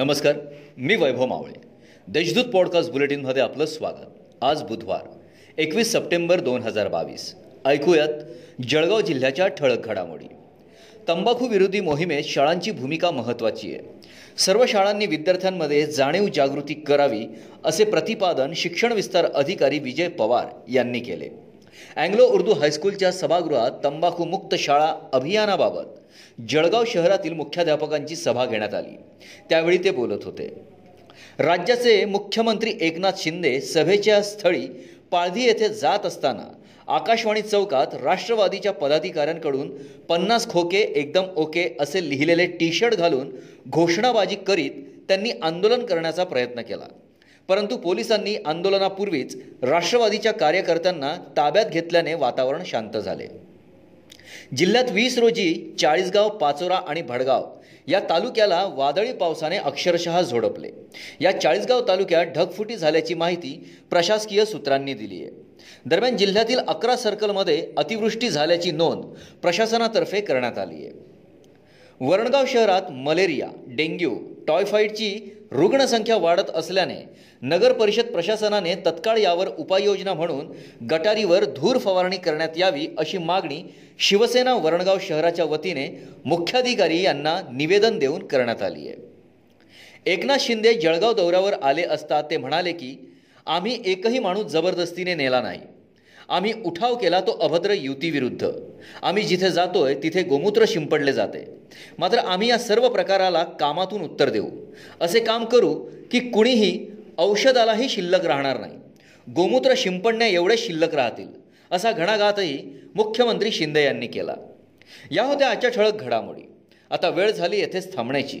नमस्कार मी वैभव मावळे. देशदूत पॉडकास्ट बुलेटिनमध्ये आपलं स्वागत. आज बुधवार एकवीस सप्टेंबर दोन हजार बावीस. ऐकूयात जळगाव जिल्ह्याच्या ठळक घडामोडी. तंबाखू विरोधी मोहिमेत शाळांची भूमिका महत्त्वाची आहे. सर्व शाळांनी विद्यार्थ्यांमध्ये जाणीव जागृती करावी असे प्रतिपादन शिक्षण विस्तार अधिकारी विजय पवार यांनी केले. अँग्लो उर्दू हायस्कूलच्या सभागृहात तंबाखूमुक्त शाळा अभियानाबाबत जळगाव शहरातील मुख्याध्यापकांची सभा घेण्यात आली. त्यावेळी ते बोलत होते. राज्याचे मुख्यमंत्री एकनाथ शिंदे सभेच्या स्थळी पाळधी येथे जात असताना आकाशवाणी चौकात राष्ट्रवादीच्या पदाधिकाऱ्यांकडून पन्नास खोके एकदम ओके असे लिहिलेले टी शर्ट घालून घोषणाबाजी करीत त्यांनी आंदोलन करण्याचा प्रयत्न केला. परंतु पोलिसांनी आंदोलनापूर्वीच राष्ट्रवादीच्या कार्यकर्त्यांना ताब्यात घेतल्याने वातावरण शांत झाले. जिल्ह्यात वीस रोजी चाळीसगाव पाचोरा आणि भडगाव या तालुक्याला वादळी पावसाने अक्षरशः झोडपले. या चाळीसगाव तालुक्यात ढगफुटी झाल्याची माहिती प्रशासकीय सूत्रांनी दिली आहे. दरम्यान जिल्ह्यातील अकरा सर्कलमध्ये अतिवृष्टी झाल्याची नोंद प्रशासनातर्फे करण्यात आली आहे. वरणगाव शहरात मलेरिया डेंग्यू टॉयफॉईडची रुग्णसंख्या वाढत असल्याने नगर परिषद प्रशासनाने तत्काळ यावर उपाययोजना म्हणून गटारीवर धूर फवारणी करण्यात यावी अशी मागणी शिवसेना वरणगाव शहराच्या वतीने मुख्याधिकारी यांना निवेदन देऊन करण्यात आली आहे. एकनाथ शिंदे जळगाव दौऱ्यावर आले असता ते म्हणाले की आम्ही एकही माणूस जबरदस्तीने नेला नाही. आम्ही उठाव केला तो अभद्र युतीविरुद्ध आम्ही जिथे जातोय तिथे गोमूत्र शिंपडले जाते. मात्र आम्ही या सर्व प्रकाराला कामातून उत्तर देऊ. असे काम करू की कुणीही औषधालाही शिल्लक राहणार नाही. गोमूत्र शिंपडण्या एवढे शिल्लक राहतील असा घणाघातही मुख्यमंत्री शिंदे यांनी केला. या होत्या आजच्या ठळक घडामोडी. आता वेळ झाली येथेच थांबण्याची.